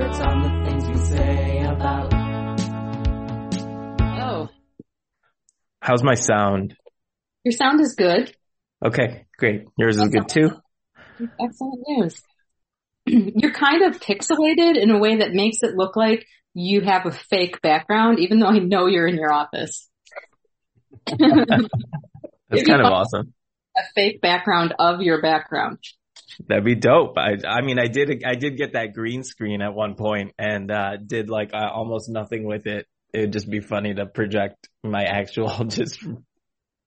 experts on the things we say about. Oh, How's my sound? your sound is good. Okay, great. Yours is good too. Excellent news. You're kind of pixelated in a way that makes it look like you have a fake background, even though I know you're in your office. That's kind of awesome. a fake background of your background. That'd be dope. I, I mean, I did, I did get that green screen at one point and, uh, did like uh, almost nothing with it. It'd just be funny to project my actual just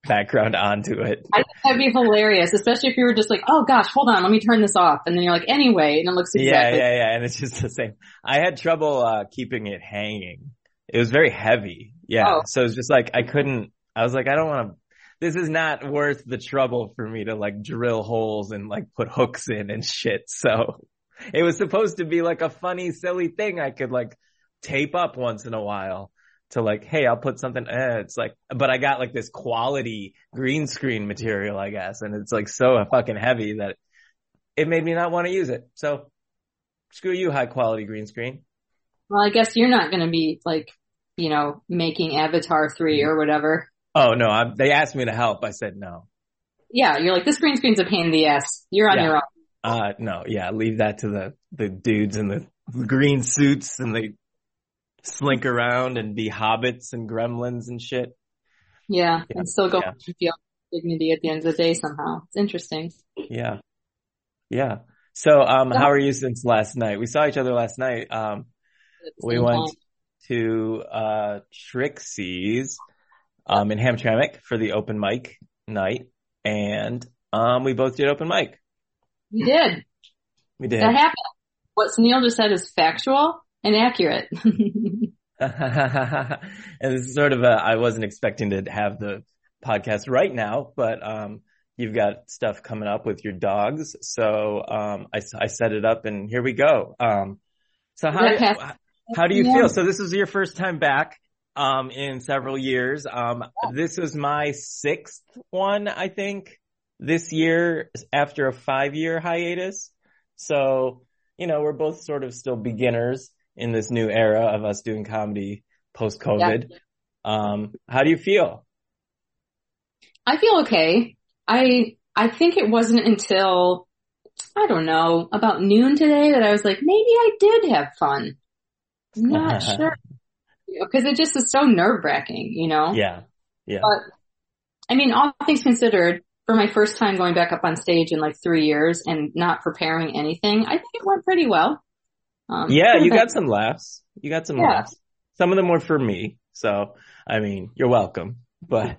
background onto it. I think that'd be hilarious, especially if you were just like, oh gosh, hold on, let me turn this off. And then you're like, anyway, and it looks exactly. Yeah, yeah, yeah. And it's just the same. I had trouble, uh, keeping it hanging. It was very heavy. Yeah. Oh. So it's just like, I couldn't, I was like, I don't want to, this is not worth the trouble for me to like drill holes and like put hooks in and shit. So it was supposed to be like a funny, silly thing I could like tape up once in a while to like, hey, I'll put something, eh, it's like, but I got like this quality green screen material, I guess. And it's like so fucking heavy that it made me not want to use it. So screw you, high quality green screen. Well, I guess you're not going to be like, you know, making Avatar 3 or whatever. Oh no, I, they asked me to help. I said no. Yeah, you're like, this green screen's a pain in the ass. You're on Yeah. your own. Uh, no, yeah, leave that to the, the dudes in the green suits and they slink around and be hobbits and gremlins and shit. Yeah, Yeah, and still go yeah. and feel dignity at the end of the day somehow. It's interesting. Yeah. Yeah. So, um, how are you since last night? We saw each other last night. Um, we went time. to, uh, Trixie's, um, in Hamtramck for the open mic night and, um, we both did open mic. We did. We did. That happened. What Neil just said is factual and accurate. and this is sort of a, I wasn't expecting to have the podcast right now, but, um, you've got stuff coming up with your dogs. So, um, I, I set it up and here we go. Um, so how, how do you Yeah. feel? So this is your first time back, um, in several years. Um, this was my sixth one, I think, this year after a five year hiatus. So, you know, we're both sort of still beginners in this new era of us doing comedy post COVID. Um, how do you feel? I feel okay. I I think it wasn't until I don't know about noon today that I was like, maybe I did have fun. I'm not sure because it just is so nerve wracking, you know. Yeah. Yeah. But I mean, all things considered, for my first time going back up on stage in like three years and not preparing anything, I think it went pretty well. Um, Yeah, you got some laughs. You got some Yeah. laughs. Some of them were for me. So, I mean, you're welcome, but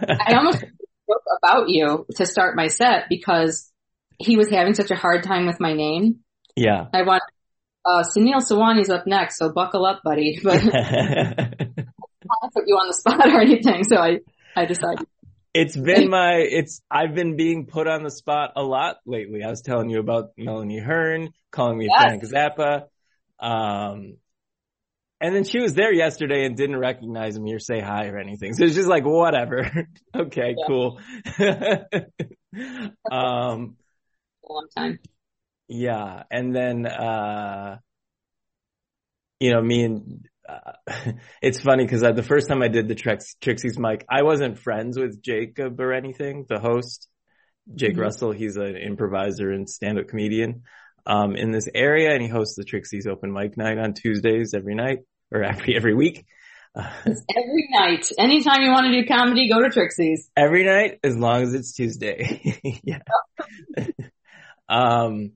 I almost joke about you to start my set because he was having such a hard time with my name. yeah. I want, uh, Sunil Sawani's up next, so buckle up, buddy. But I don't want to put you on the spot or anything, so I, I decided. It's been my, it's, I've been being put on the spot a lot lately. I was telling you about Melanie Hearn calling me Yes. Frank Zappa. Um, and then she was there yesterday and didn't recognize me or say hi or anything. So it's just like, whatever. okay, cool. um, A long time. Yeah. And then, uh, you know, me and, uh, it's funny because the first time I did the Trix, Trixie's mic, I wasn't friends with Jacob or anything, the host. Jake Mhm. Russell, he's an improviser and stand-up comedian, um, in this area and he hosts the Trixie's open mic night on Tuesdays every night or every, every week. Uh, Every night, anytime you want to do comedy, go to Trixie's. every night as long as it's Tuesday. yeah. um,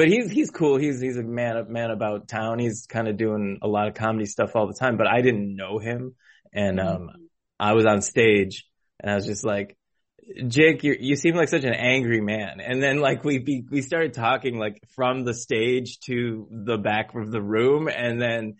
but he's, he's cool. He's, he's a man, man about town. He's kind of doing a lot of comedy stuff all the time, but I didn't know him. And, um, I was on stage and I was just like, Jake, you you seem like such an angry man. And then like we be, we started talking like from the stage to the back of the room, and then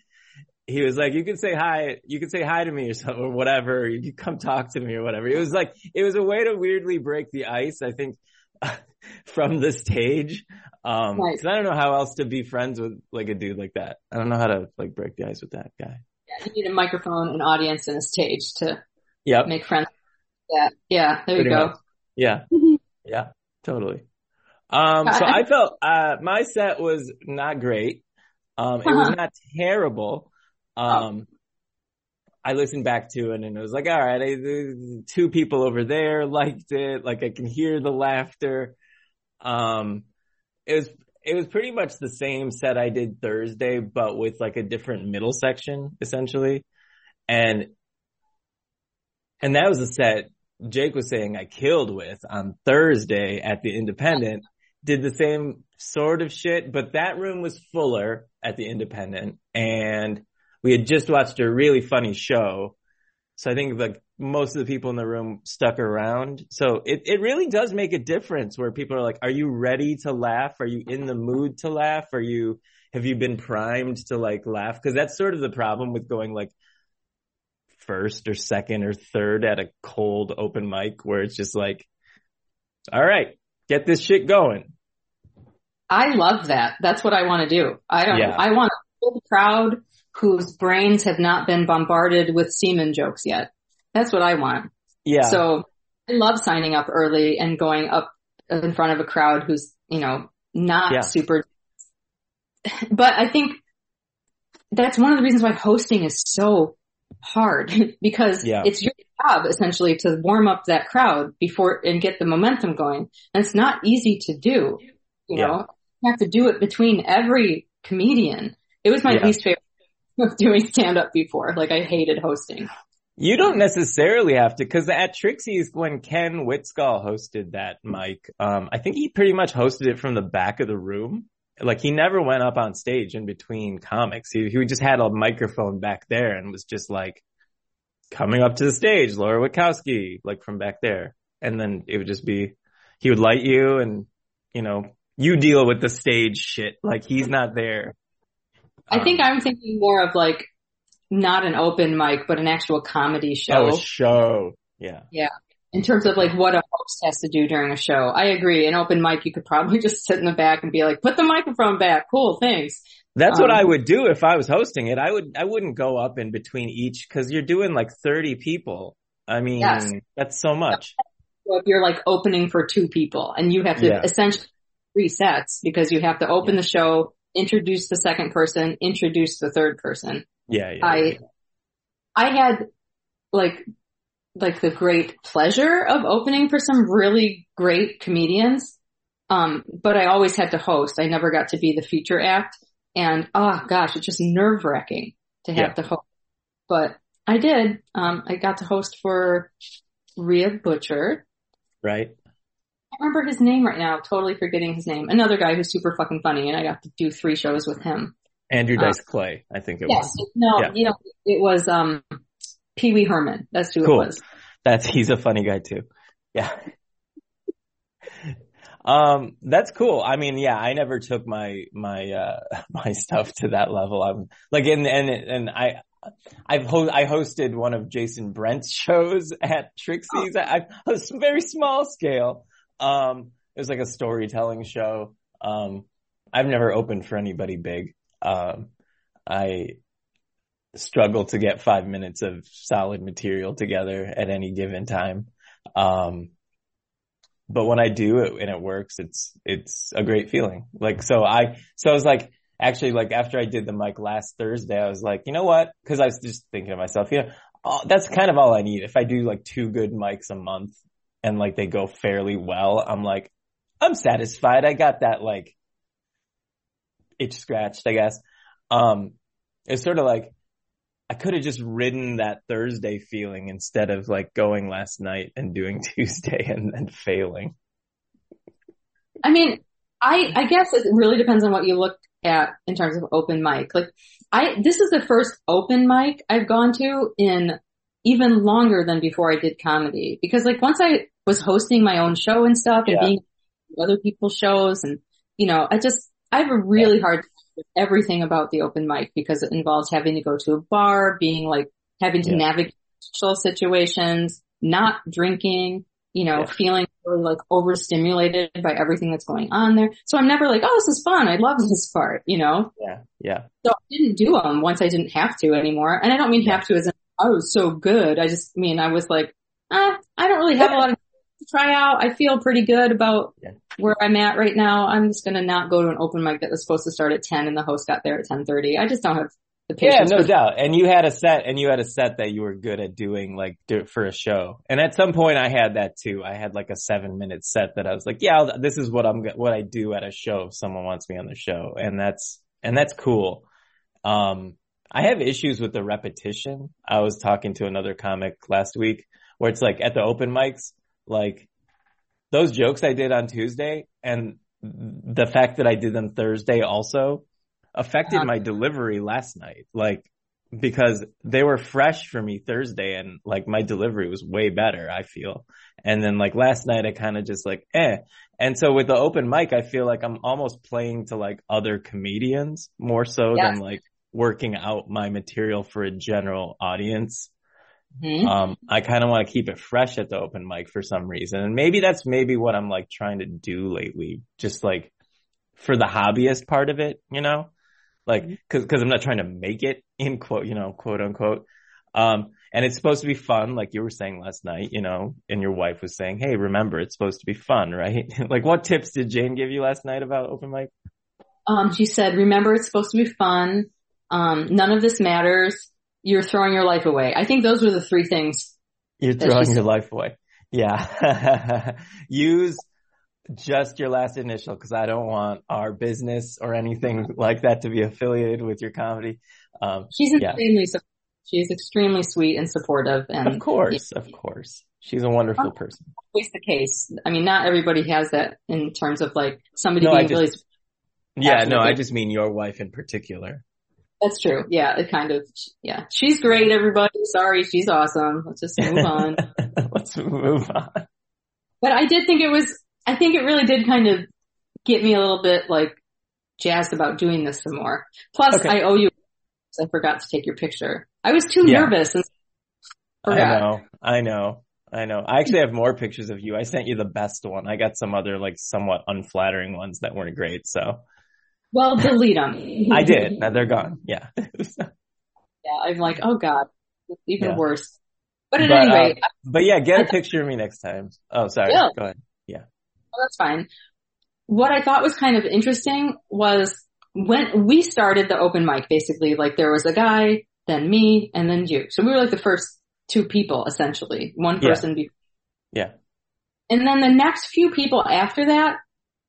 he was like, "You can say hi, you can say hi to me or something or whatever. You can come talk to me or whatever." It was like it was a way to weirdly break the ice. I think from the stage, um, Right. because I don't know how else to be friends with like a dude like that. I don't know how to like break the ice with that guy. Yeah, you need a microphone, an audience, and a stage to Yep. make friends. Yeah, yeah, there you go. much. Yeah. Mhm. Yeah, totally. Um, so I felt, uh, my set was not great. Um, it was Uh-huh. not terrible. Um, I listened back to it and it was like, all right, I, two people over there liked it. Like I can hear the laughter. Um, it was, it was pretty much the same set I did Thursday, but with like a different middle section essentially. And, and that was a set Jake was saying I killed with on Thursday at the Independent. Did the same sort of shit, but that room was fuller at the Independent and we had just watched a really funny show. So I think like most of the people in the room stuck around. So it, it really does make a difference where people are like, are you ready to laugh? Are you in the mood to laugh? Are you, have you been primed to like laugh? Cause that's sort of the problem with going like first or second or third at a cold open mic where it's just like, all right, get this shit going. I love that. That's what I want to do. I don't, Yeah. I want a crowd whose brains have not been bombarded with semen jokes yet. That's what I want. Yeah. So I love signing up early and going up in front of a crowd who's, you know, not Yeah. super. But I think that's one of the reasons why hosting is so hard because Yeah. it's your job essentially to warm up that crowd before and get the momentum going. And it's not easy to do. You Yeah. know, you have to do it between every comedian. It was my least favorite of doing stand up before. Like I hated hosting. You don't necessarily have to, cause at Trixie's, when Ken Whitskall hosted that mic, um, I think he pretty much hosted it from the back of the room. Like he never went up on stage in between comics. He, he just had a microphone back there and was just like coming up to the stage, Laura Witkowski, like from back there. And then it would just be, he would light you and, you know, you deal with the stage shit. Like he's not there. I think Um, I'm thinking more of like not an open mic, but an actual comedy show Oh, a show. Yeah. Yeah. In terms of like what a host has to do during a show. I agree. An open mic, you could probably just sit in the back and be like, put the microphone back. Cool. Thanks. That's what Um, I would do if I was hosting it. I would, I wouldn't go up in between each cause you're doing like 30 people. I mean, Yes. that's so much. So if you're like opening for two people and you have to Yeah. essentially three sets because you have to open the show, introduce the second person, introduce the third person. Yeah. Yeah. I, I had like, like the great pleasure of opening for some really great comedians. Um, but I always had to host. I never got to be the feature act. And oh gosh, it's just nerve wracking to have Yeah. to host. But I did. Um, I got to host for Rhea Butcher. right. I can't remember his name right now. Totally forgetting his name. Another guy who's super fucking funny, and I got to do three shows with him. Andrew Uh, Dice Clay, I think it Yes, was. no, Yeah. you know, it was um Pee Wee Herman. That's who Cool. it was. That's, he's a funny guy too. Yeah. Um, that's cool. I mean, yeah, I never took my, my, uh, my stuff to that level. I'm like, and, and, and I, I've ho- I hosted one of Jason Brent's shows at Trixie's. I, I was very small scale. Um, it was like a storytelling show. Um, I've never opened for anybody big. Um, I struggle to get five minutes of solid material together at any given time. Um, but when I do it and it works, it's, it's a great feeling. Like, so I, so I was like, actually like after I did the mic last Thursday, I was like, you know what? Cause I was just thinking to myself, you know, oh, that's kind of all I need. If I do like two good mics a month and like they go fairly well, I'm like, I'm satisfied. I got that like itch scratched, I guess. Um, it's sort of like, I could have just ridden that Thursday feeling instead of like going last night and doing Tuesday and then failing. I mean, I I guess it really depends on what you look at in terms of open mic. Like I this is the first open mic I've gone to in even longer than before I did comedy because like once I was hosting my own show and stuff and Yeah. being other people's shows and you know, I just I have a really hard time with everything about the open mic because it involves having to go to a bar, being like having to Yeah. navigate social situations, not drinking, you know, Yeah. feeling really like overstimulated by everything that's going on there. So I'm never like, oh, this is fun. I love this part, you know? Yeah. Yeah. So I didn't do them once I didn't have to anymore. And I don't mean have to as in, I was so good. I just mean I was like, ah, I don't really have a lot of try out. I feel pretty good about Yeah. where I'm at right now. I'm just gonna not go to an open mic that was supposed to start at 10 and the host got there at 10:30. I just don't have the patience. Yeah, no doubt. And you had a set, and you had a set that you were good at doing, like do, for a show. And at some point, I had that too. I had like a seven minute set that I was like, yeah, I'll- this is what I'm, what I do at a show if someone wants me on the show, and that's and that's cool. Um, I have issues with the repetition. I was talking to another comic last week where it's like at the open mics, like those jokes I did on Tuesday and the fact that I did them Thursday also affected my delivery last night. Like, because they were fresh for me Thursday and like my delivery was way better, I feel. And then like last night I kind of just like, eh. And so with the open mic, I feel like I'm almost playing to like other comedians more so Yes. than like working out my material for a general audience. Mhm. Um, I kind of want to keep it fresh at the open mic for some reason. And maybe that's maybe what I'm like trying to do lately. Just like for the hobbyist part of it, you know, like Mhm. cause, cause I'm not trying to make it in quote, you know, quote unquote. Um, and it's supposed to be fun, like you were saying last night, you know, and your wife was saying, Hey, remember, it's supposed to be fun, right? like what tips did Jane give you last night about open mic? Um, she said, remember it's supposed to be fun. Um, none of this matters. You're throwing your life away. I think those were the three things. You're throwing your life away. Yeah. Use just your last initial because I don't want our business or anything like that to be affiliated with your comedy. Um, She's Yeah. extremely, she's extremely sweet and supportive and of course, of course. She's a wonderful person. always the case. I mean, not everybody has that in terms of like somebody No, being just- really, Yeah, no, I just mean your wife in particular. That's true. Yeah, it kind of, yeah. She's great, everybody. Sorry, she's awesome. Let's just move on. Let's move on. But I did think it was, I think it really did kind of get me a little bit like jazzed about doing this some more. Plus, Okay. I owe you, I forgot to take your picture. I was too Yeah. nervous and I know, I know, I know. I actually have more pictures of you. I sent you the best one. I got some other like somewhat unflattering ones that weren't great. So Well, delete them. I did. Now they're gone. Yeah. Yeah, I'm like, oh god, it's even Yeah. worse. But at But, any uh, But yeah, get a picture of me next time. Oh, sorry. Yeah. Go ahead. Yeah. Well, that's fine. What I thought was kind of interesting was when we started the open mic, basically, like there was a guy, then me, and then you. So we were like the first two people, essentially. One Yeah. person. Be- Yeah. and then the next few people after that,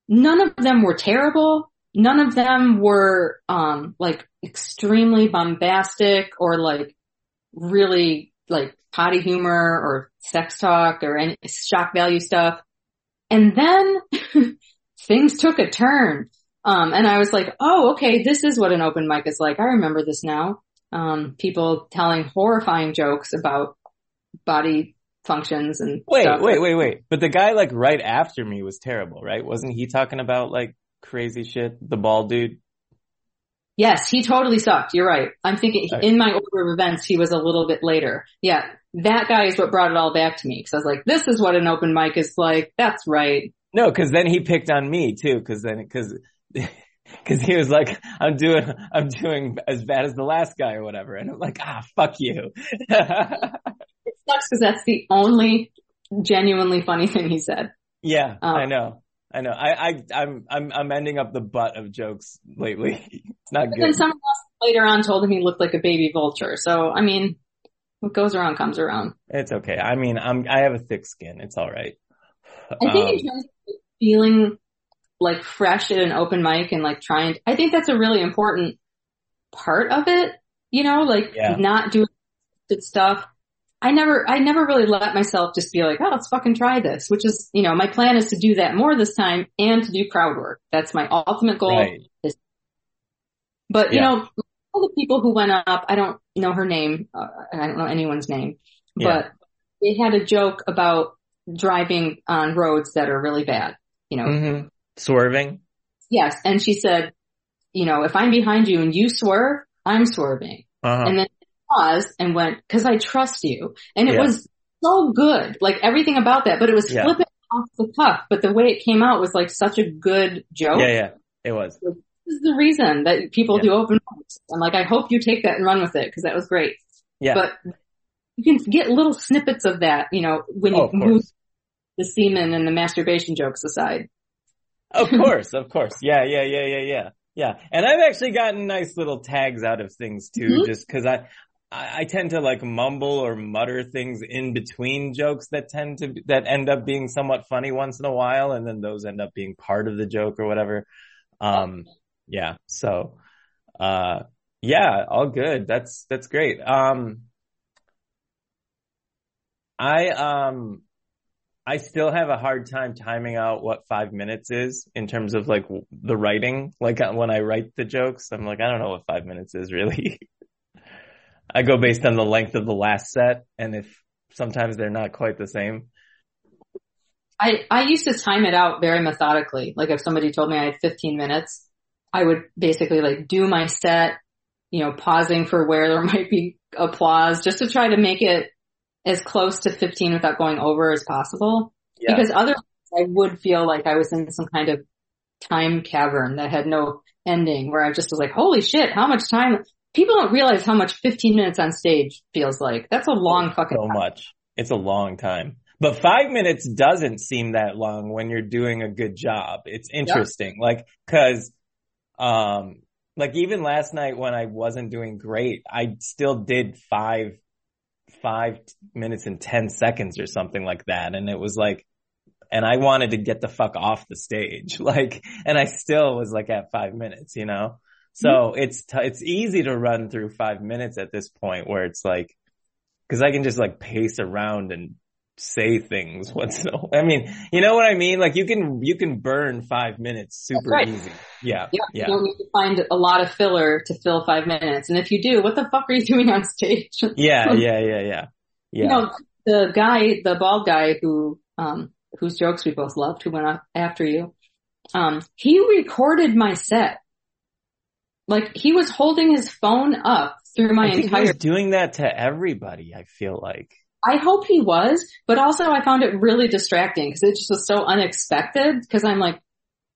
none of them were terrible. None of them were, um, like extremely bombastic or like really like potty humor or sex talk or any shock value stuff. And then things took a turn. Um, and I was like, oh, okay, this is what an open mic is like. I remember this now. Um, people telling horrifying jokes about body functions and Wait, stuff. wait, wait, wait. But the guy like right after me was terrible, right? Wasn't he talking about like crazy shit? The bald dude? Yes, he totally sucked. You're right. I'm thinking in my order of events, he was a little bit later. Yeah, that guy is what brought it all back to me. Cause I was like, this is what an open mic is like. That's right. No, cause then he picked on me too, cause then, cause, cause he was like, I'm doing, I'm doing as bad as the last guy or whatever. And I'm like, ah, fuck you. It sucks because that's the only genuinely funny thing he said. yeah, Um, I know. I know. I, I, I'm, I'm, I'm ending up the butt of jokes lately. it's not But then someone else later on told him he looked like a baby vulture. So, I mean, what goes around comes around. It's okay. I mean, I'm, I have a thick skin. It's all right. I think Um, in terms of feeling like fresh at an open mic and like trying, I think that's a really important part of it. You know, like Yeah. not doing good stuff. I never, I never really let myself just be like, oh, let's fucking try this, which is, you know, my plan is to do that more this time and to do crowd work. That's my ultimate goal. right. But you know, all the people who went up, I don't know her name. Uh, I don't know anyone's name, Yeah. but they had a joke about driving on roads that are really bad. You know, hmm Swerving. yes. And she said, you know, if I'm behind you and you swerve, I'm swerving. Uh-huh. And then paused and went, cause I trust you. And it Yeah. was so good. Like everything about that, but it was Yeah. flipping off the cuff. But the way it came out was like such a good joke. yeah, yeah, it was. This is the reason that people Yeah. do open mics. I'm like, I hope you take that and run with it because that was great. Yeah. But you can get little snippets of that, you know, when Oh, you move course. the semen and the masturbation jokes aside. Of course, of course. Yeah, yeah, yeah, yeah, yeah. Yeah. And I've actually gotten nice little tags out of things too, Mhm. just cause I, I tend to like mumble or mutter things in between jokes that tend to, that end up being somewhat funny once in a while. And then those end up being part of the joke or whatever. Um, yeah. So, uh, yeah, all good. That's, that's great. Um, I, um, I still have a hard time timing out what five minutes is in terms of like the writing. Like uh, when I write the jokes, I'm like, I don't know what five minutes is really. I go based on the length of the last set and if sometimes they're not quite the same. I, I used to time it out very methodically. Like if somebody told me I had 15 minutes, I would basically like do my set, you know, pausing for where there might be applause just to try to make it as close to 15 without going over as possible. Yeah. Because otherwise I would feel like I was in some kind of time cavern that had no ending where I just was like, holy shit, how much time? People don't realize how much 15 minutes on stage feels like. That's a long fucking so time. much. It's a long time. But five minutes doesn't seem that long when you're doing a good job. It's interesting. Like, cause, um, like even last night when I wasn't doing great, I still did five, five minutes and 10 seconds or something like that. And it was like, and I wanted to get the fuck off the stage. Like, and I still was like at five minutes, you know? So it's, t- it's easy to run through five minutes at this point where it's like, cause I can just like pace around and say things once in a while. I mean, you know what I mean? Like you can, you can burn five minutes super right. easy. Yeah. Yeah, Yeah. you don't need to find a lot of filler to fill five minutes. And if you do, what the fuck are you doing on stage? Yeah. Yeah. Yeah. Yeah. Yeah. You know, the guy, the bald guy who, um, whose jokes we both loved, who went up after you, um, he recorded my set. Like he was holding his phone up through my entire he's doing that to everybody. I feel like. I hope he was, but also I found it really distracting because it just was so unexpected because I'm like,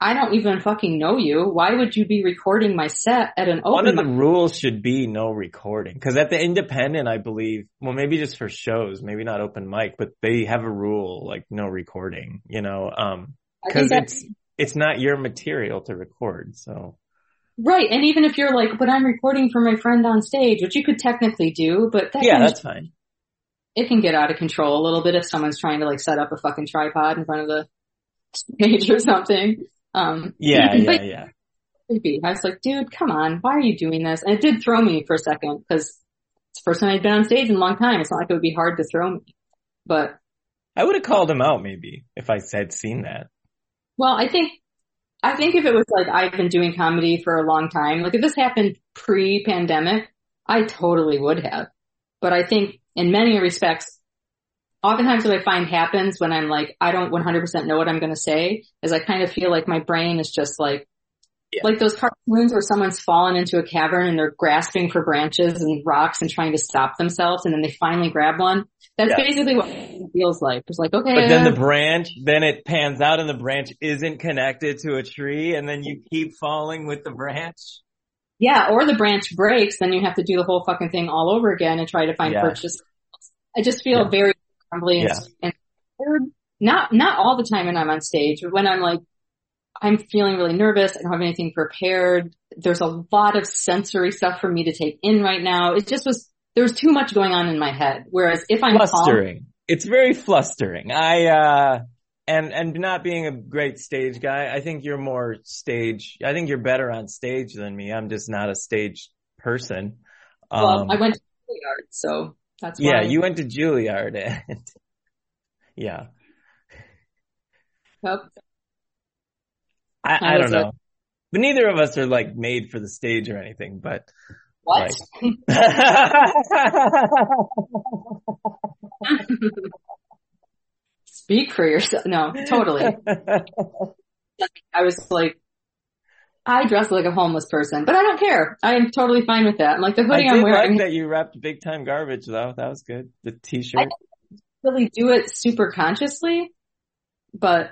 I don't even fucking know you. Why would you be recording my set at an open? One of the rules should be no recording. Because at the independent, I believe, well, maybe just for shows, maybe not open mic, but they have a rule like no recording. You know, um, because it's it's not your material to record. So right. And even if you're like, but I'm recording for my friend on stage, which you could technically do, but that yeah, that's fine. it can get out of control a little bit if someone's trying to like set up a fucking tripod in front of the stage or something. Um, Yeah, but yeah, yeah. creepy. I was like, dude, come on, why are you doing this? And it did throw me for a second because it's the first time I'd been on stage in a long time. It's not like it would be hard to throw me. But, I would have called him out maybe if I had seen that. well, I think, I think if it was like I've been doing comedy for a long time, like if this happened pre-pandemic, I totally would have. But I think in many respects, oftentimes what I find happens when I'm like, I don't 100% know what I'm going to say is I kind of feel like my brain is just like, Yeah. like those cartoons where someone's fallen into a cavern and they're grasping for branches and rocks and trying to stop themselves and then they finally grab one. That's Yeah. basically what it feels like. It's like, okay. But then the branch, then it pans out and the branch isn't connected to a tree and then you keep falling with the branch. yeah, or the branch breaks, then you have to do the whole fucking thing all over again and try to find Yeah. purchase. I just feel Yeah. very crumbly and, Yeah. and scared. not, not all the time when I'm on stage, but when I'm like, I'm feeling really nervous. I don't have anything prepared. There's a lot of sensory stuff for me to take in right now. It just was, there was too much going on in my head. Whereas if I'm calm, flustering. It's very flustering. I, uh, and, and not being a great stage guy, I think you're more stage, I think you're better on stage than me. I'm just not a stage person. well, Um, I went to Juilliard, so that's yeah, you went to Juilliard and yeah, Yep. I, I I don't know. But neither of us are like made for the stage or anything, but What? Speak for yourself. No, totally. I was like, I dress like a homeless person, but I don't care. I am totally fine with that. I'm like the I hoodie I'm did wearing. like that you wrapped big time garbage though. That was good. The t-shirt. really do it super consciously, but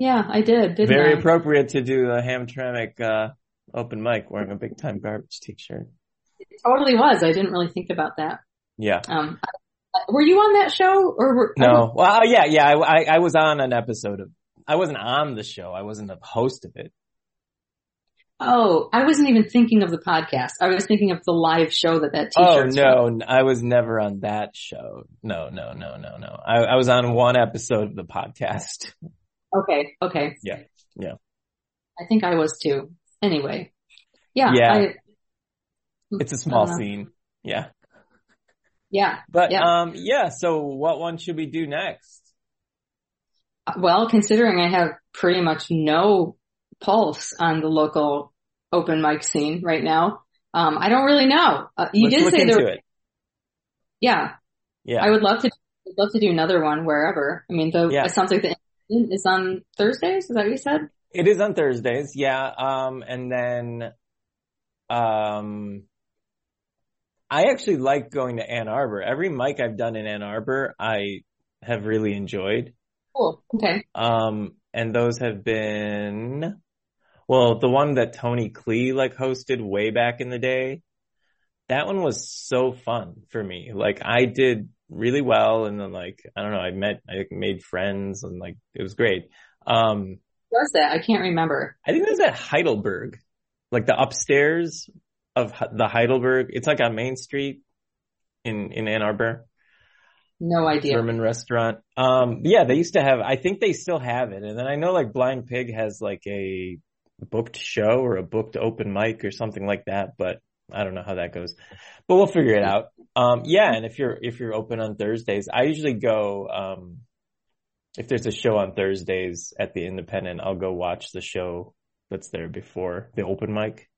yeah, I did. Very I? appropriate to do a Hamtramck, uh, open mic wearing a big time garbage t-shirt. It totally was. I didn't really think about that. Yeah. Um, Were you on that show or were, No. Well, yeah, yeah. I, I, I was on an episode of, I wasn't on the show. I wasn't a host of it. Oh, I wasn't even thinking of the podcast. I was thinking of the live show that that t-shirt. Oh no, I was never on that show. No, no, no, no, no. I, I was on one episode of the podcast. Okay, okay. Yeah, yeah. I think I was too. Anyway, yeah, Yeah. I, It's a small Uh, scene. Yeah. yeah. But, Yeah. um, yeah, so what one should we do next? Well, considering I have pretty much no pulse on the local open mic scene right now, um, I don't really know. Uh, you Let's did say there, it. yeah. Yeah. I would love to. I'd love to do another one wherever. I mean, the Yeah. it sounds like the is on Thursdays. Is that what you said? It is on Thursdays, yeah. Um, and then, um, I actually like going to Ann Arbor. Every mic I've done in Ann Arbor, I have really enjoyed. Cool. Okay. Um, and those have been, well, the one that Tony Klee like hosted way back in the day, that one was so fun for me. Like I did really well and then like, I don't know, I met, I made friends and like, it was great. Um, What's that? I can't remember. I think it was at Heidelberg, like the upstairs of the Heidelberg. It's like on Main Street in, in Ann Arbor, No idea. German restaurant. Um, yeah, they used to have, I think they still have it. And then I know like Blind Pig has like a booked show or a booked open mic or something like that, but I don't know how that goes, but we'll figure it out. Um, yeah. And if you're, if you're open on Thursdays, I usually go, um, if there's a show on Thursdays at the Independent, I'll go watch the show that's there before the open mic.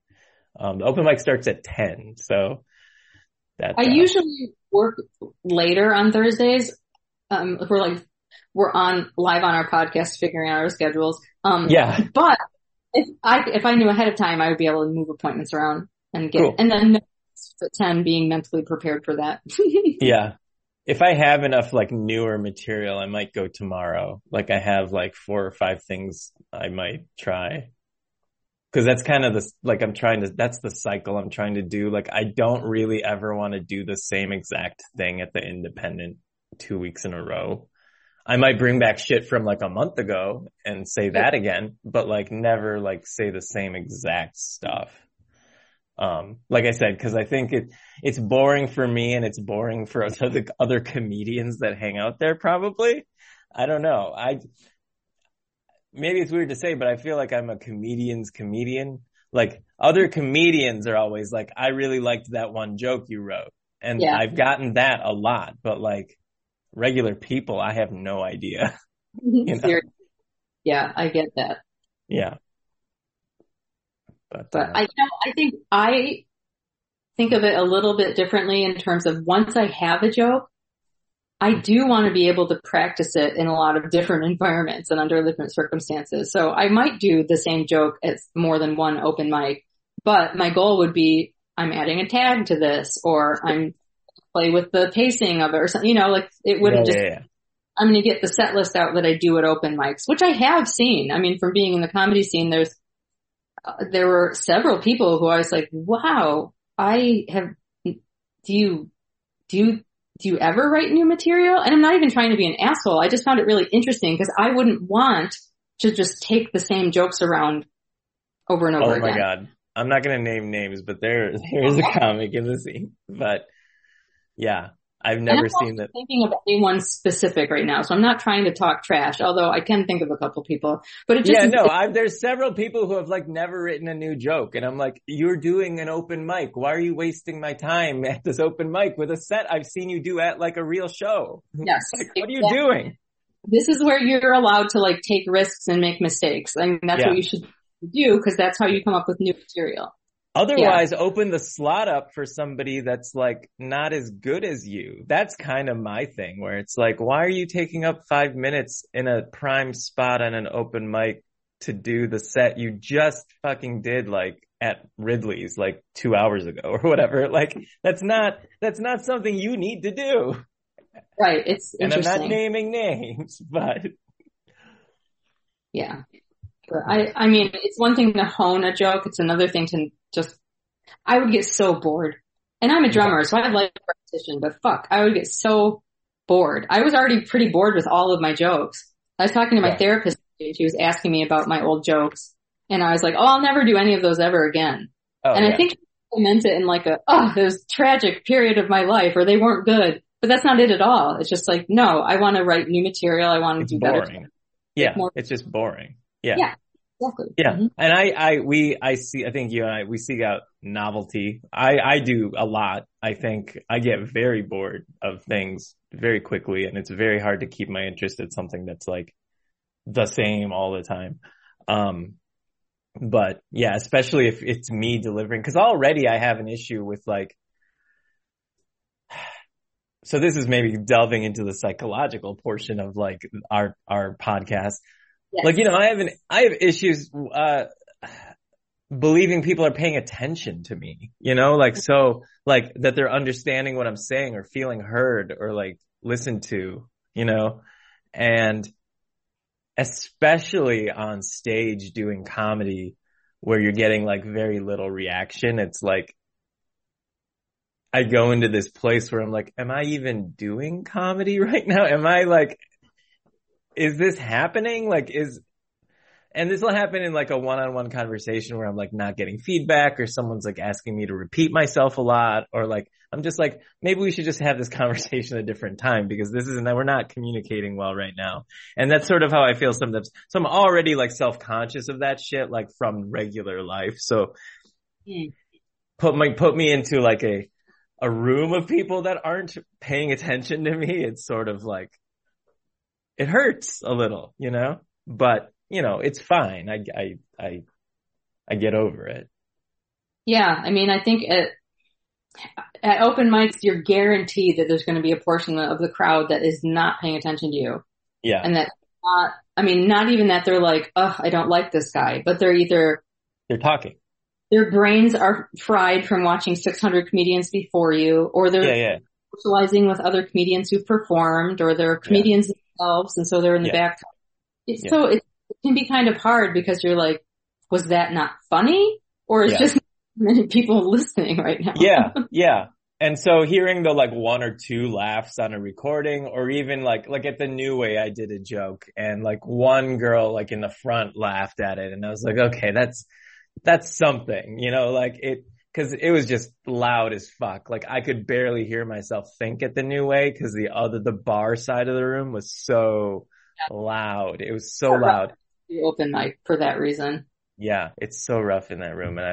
Um, the open mic starts at 10. So that, I uh, usually work later on Thursdays. Um, if we're like, we're on live on our podcast, figuring out our schedules. Um, yeah, but if I, if I knew ahead of time, I would be able to move appointments around and get, Cool. and then 10 being mentally prepared for that. yeah. If I have enough like newer material, I might go tomorrow. Like I have like four or five things I might try. Cause that's kind of the, like I'm trying to, that's the cycle I'm trying to do. Like I don't really ever want to do the same exact thing at the independent two weeks in a row. I might bring back shit from like a month ago and say that again, but like never like say the same exact stuff. Um, like I said, cause I think it, it's boring for me and it's boring for the other comedians that hang out there probably. I don't know. I, maybe it's weird to say, but I feel like I'm a comedian's comedian. Like other comedians are always like, I really liked that one joke you wrote. And Yeah. I've gotten that a lot, but like regular people, I have no idea. know? Yeah, I get that. Yeah. But, But uh, I, I think I think of it a little bit differently in terms of once I have a joke, I do want to be able to practice it in a lot of different environments and under different circumstances. So I might do the same joke at more than one open mic, but my goal would be I'm adding a tag to this or I'm play with the pacing of it or something, you know, like it wouldn't yeah, just yeah, yeah. I'm going to get the set list out that I do at open mics, which I have seen. I mean, from being in the comedy scene, there's, uh, there were several people who I was like, wow, I have, do you, do you, do you ever write new material? And I'm not even trying to be an asshole. I just found it really interesting because I wouldn't want to just take the same jokes around over and over again. Oh my again. god. I'm not gonna name names, but there there is a comic in the scene. But yeah, I've never I'm seen that. thinking of anyone specific right now, so I'm not trying to talk trash, although I can think of a couple people, but it just, Yeah, no, I, there's several people who have like never written a new joke and I'm like, you're doing an open mic. Why are you wasting my time at this open mic with a set I've seen you do at like a real show? yes. Like, what are you doing? this is where you're allowed to like take risks and make mistakes. I mean, that's Yeah. what you should do because that's how you come up with new material. Otherwise, open the slot up for somebody that's like not as good as you. That's kind of my thing where it's like, why are you taking up five minutes in a prime spot on an open mic to do the set you just fucking did like at Ridley's like two hours ago or whatever? Like that's not, that's not something you need to do. Right. It's And I'm not naming names, but yeah. But I, I mean, it's one thing to hone a joke. It's another thing to just, I would get so bored. And I'm a drummer, so I like life competition, but fuck, I would get so bored. I was already pretty bored with all of my jokes. I was talking to my Yeah. therapist. She was asking me about my old jokes, and I was like, "Oh, I'll never do any of those ever again." Oh, and yeah. I think I meant it in like a, oh, it was tragic period of my life, or they weren't good. But that's not it at all. It's just like, no, I want to write new material. I want to it's do better. boring. Yeah, more- it's just boring. Yeah. Yeah. Exactly. Yeah. Mhm. And I, I, we, I see, I think you and I, we seek out novelty. I, I do a lot. I think I get very bored of things very quickly and it's very hard to keep my interest in something that's like the same all the time. Um, but yeah, especially if it's me delivering, cause already I have an issue with like, so this is maybe delving into the psychological portion of like our, our podcast. Yes. Like, you know, I have an, I have issues, uh, believing people are paying attention to me, you know, like, so, like, that they're understanding what I'm saying or feeling heard or like listened to, you know, and especially on stage doing comedy where you're getting like very little reaction, it's like, I go into this place where I'm like, am I even doing comedy right now? Am I like, is this happening? Like, is, and this will happen in like a one-on-one conversation where I'm like not getting feedback or someone's like asking me to repeat myself a lot or like, I'm just like, maybe we should just have this conversation a different time because this isn't that we're not communicating well right now. And that's sort of how I feel sometimes. So I'm already like self-conscious of that shit, like from regular life. So Mm. put my, put me into like a, a room of people that aren't paying attention to me. It's sort of like, it hurts a little, you know, but you know, it's fine. I, I, I, I get over it. Yeah. I mean, I think at, at open mics, you're guaranteed that there's going to be a portion of the crowd that is not paying attention to you. Yeah. And that not, I mean, not even that they're like, oh, I don't like this guy, but they're either, They're talking. their brains are fried from watching 600 comedians before you, or they're Yeah. Yeah. socializing with other comedians who've performed, or they're comedians themselves, and so they're in the Yeah. back. It's Yeah. so it, it can be kind of hard because you're like, was that not funny, or is Yeah. just many people listening right now? yeah, yeah. And so hearing the like one or two laughs on a recording or even like, like at the new way I did a joke and like one girl like in the front laughed at it and I was like, okay, that's, that's something, you know, like it, cause it was just loud as fuck. Like I could barely hear myself think at the new way cause the other, the bar side of the room was so loud. It was so Yeah, loud. The open mic for that reason. Yeah, it's so rough in that room, and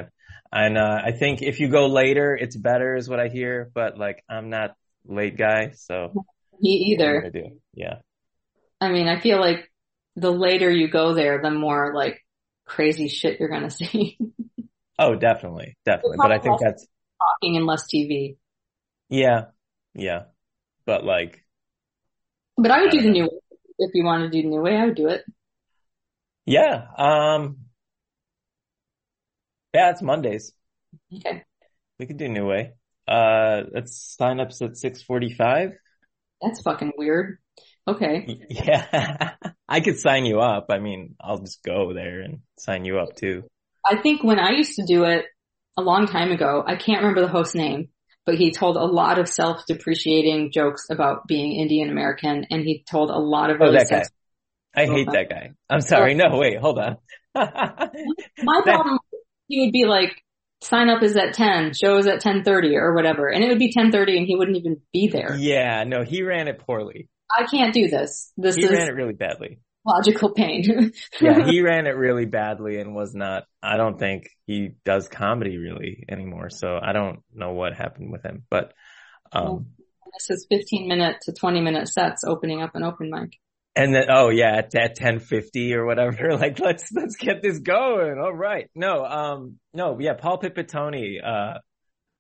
I, and uh, I think if you go later, it's better, is what I hear. But like, I'm not late guy, so Me am I either. do? Yeah, I mean, I feel like the later you go there, the more like crazy shit you're gonna see. Oh, definitely, definitely. But I think that's Talking and less TV. yeah, yeah. But like, But I would I do the know. new way. If you want to do the new way, I would do it. yeah, um, yeah, it's Mondays. Okay. We could do New Way. Uh, let's sign ups at six forty-five. That's fucking weird. Okay. Yeah, I could sign you up. I mean, I'll just go there and sign you up too. I think when I used to do it a long time ago, I can't remember the host's name, but he told a lot of self-depreciating jokes about being Indian American and he told a lot of Oh, that guy. I hate that guy. I'm sorry. No, wait, hold on. My problem, he would be like, sign up is at 10, show is at 10.30 or whatever. And it would be 10.30 and he wouldn't even be there. yeah, no, he ran it poorly. I can't do this. This He is ran it really badly. Logical pain. Yeah, he ran it really badly and was not, I don't think he does comedy really anymore. So I don't know what happened with him, but, um, this is 15 minute to 20 minute sets opening up an open mic. and then, oh yeah, at, at 1050 or whatever, like let's, let's get this going. All right. No, um, no, yeah, Paul Pipitoni, uh,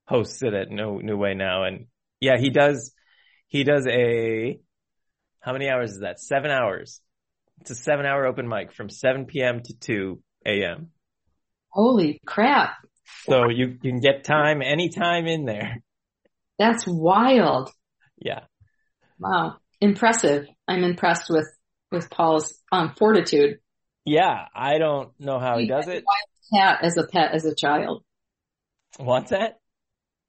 hosts it at No New Way now. And yeah, he does, he does a, how many hours is that? Seven hours. It's a seven hour open mic from 7 p.m. to 2 a.m. Holy crap. So you, you can get time anytime in there. That's wild. Yeah. Wow. Impressive. I'm impressed with, with Paul's, um, fortitude. Yeah. I don't know how he does it. Cat as a pet as a child. What's that?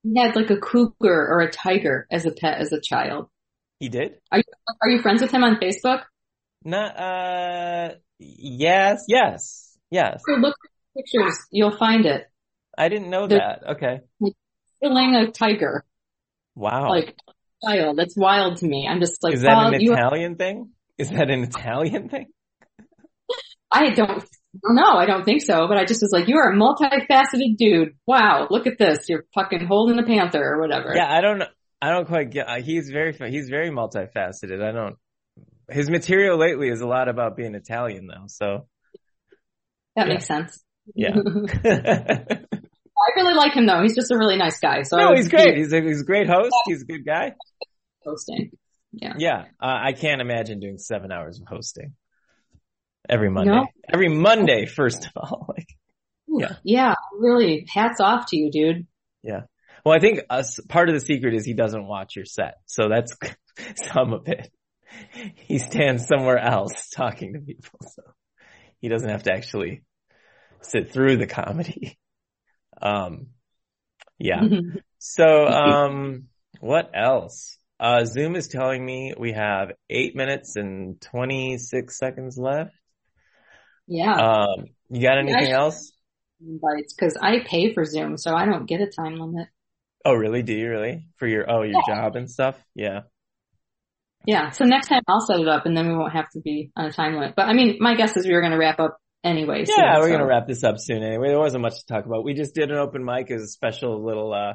he had like a cougar or a tiger as a pet as a child. He did? Are you, are you friends with him on Facebook? Not, uh, yes, yes, yes. So look at the pictures. You'll find it. I didn't know that. Okay. Killing a tiger, Wow. like child. That's wild to me. I'm just like, Is that an. Italian thing? Is that an Italian thing? I don't know. I don't think so. But I just was like, you are a multifaceted dude. Wow, look at this. You're fucking holding a panther or whatever. Yeah, I don't. I don't quite get, uh, he's very, he's very multifaceted. I don't, his material lately is a lot about being Italian though, so. that yeah. makes sense. Yeah. I really like him though. He's just a really nice guy. So no, he's great. He's a, he's a great host. He's a good guy. hosting. Yeah. Yeah. Uh, I can't imagine doing seven hours of hosting every Monday. No. Every Monday, first of all. Like, Yeah. Yeah. Really. Hats off to you, dude. Yeah. Well, I think us, part of the secret is he doesn't watch your set. So that's some of it. He stands somewhere else talking to people. So he doesn't have to actually sit through the comedy. Um, yeah. So, um, what else? Uh, Zoom is telling me we have eight minutes and 26 seconds left. yeah. Um, you got anything else? Invites because I pay for Zoom, so I don't get a time limit. Oh, really? Do you really? For your, oh, your job and stuff? Yeah. Yeah. So next time I'll set it up and then we won't have to be on a time limit. But I mean, my guess is we were going to wrap up anyway. soon, Yeah, we're so- gonna wrap this up soon anyway. There wasn't much to talk about. We just did an open mic as a special little, uh,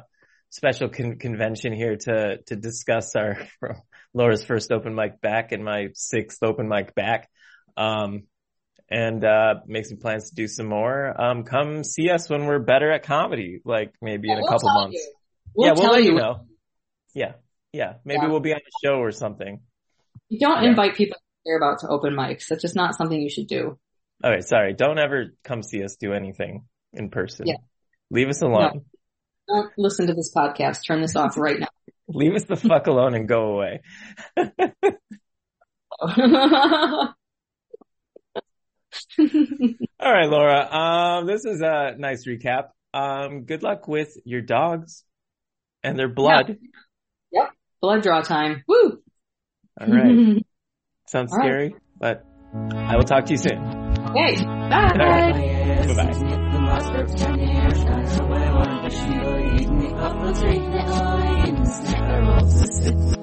special con- convention here to, to discuss our, Laura's first open mic back and my sixth open mic back. Um, and, uh, make some plans to do some more. Um, come see us when we're better at comedy, like maybe in a We'll couple months. We'll yeah, we'll let you you. know. Yeah. Yeah. Maybe Yeah. we'll be on the show or something. You don't Yeah. invite people you care about to open mics. That's just not something you should do. Okay. Sorry. Don't ever come see us do anything in person. Yeah. Leave us alone. Don't listen to this podcast. Turn this off right now. Leave us the fuck alone and go away. All right, Laura. Um, this is a nice recap. Um, good luck with your dogs and their blood. Blood draw time. Woo! All right. Sounds All right. scary, but I will talk to you soon. okay. Bye. Bye-bye. The mustard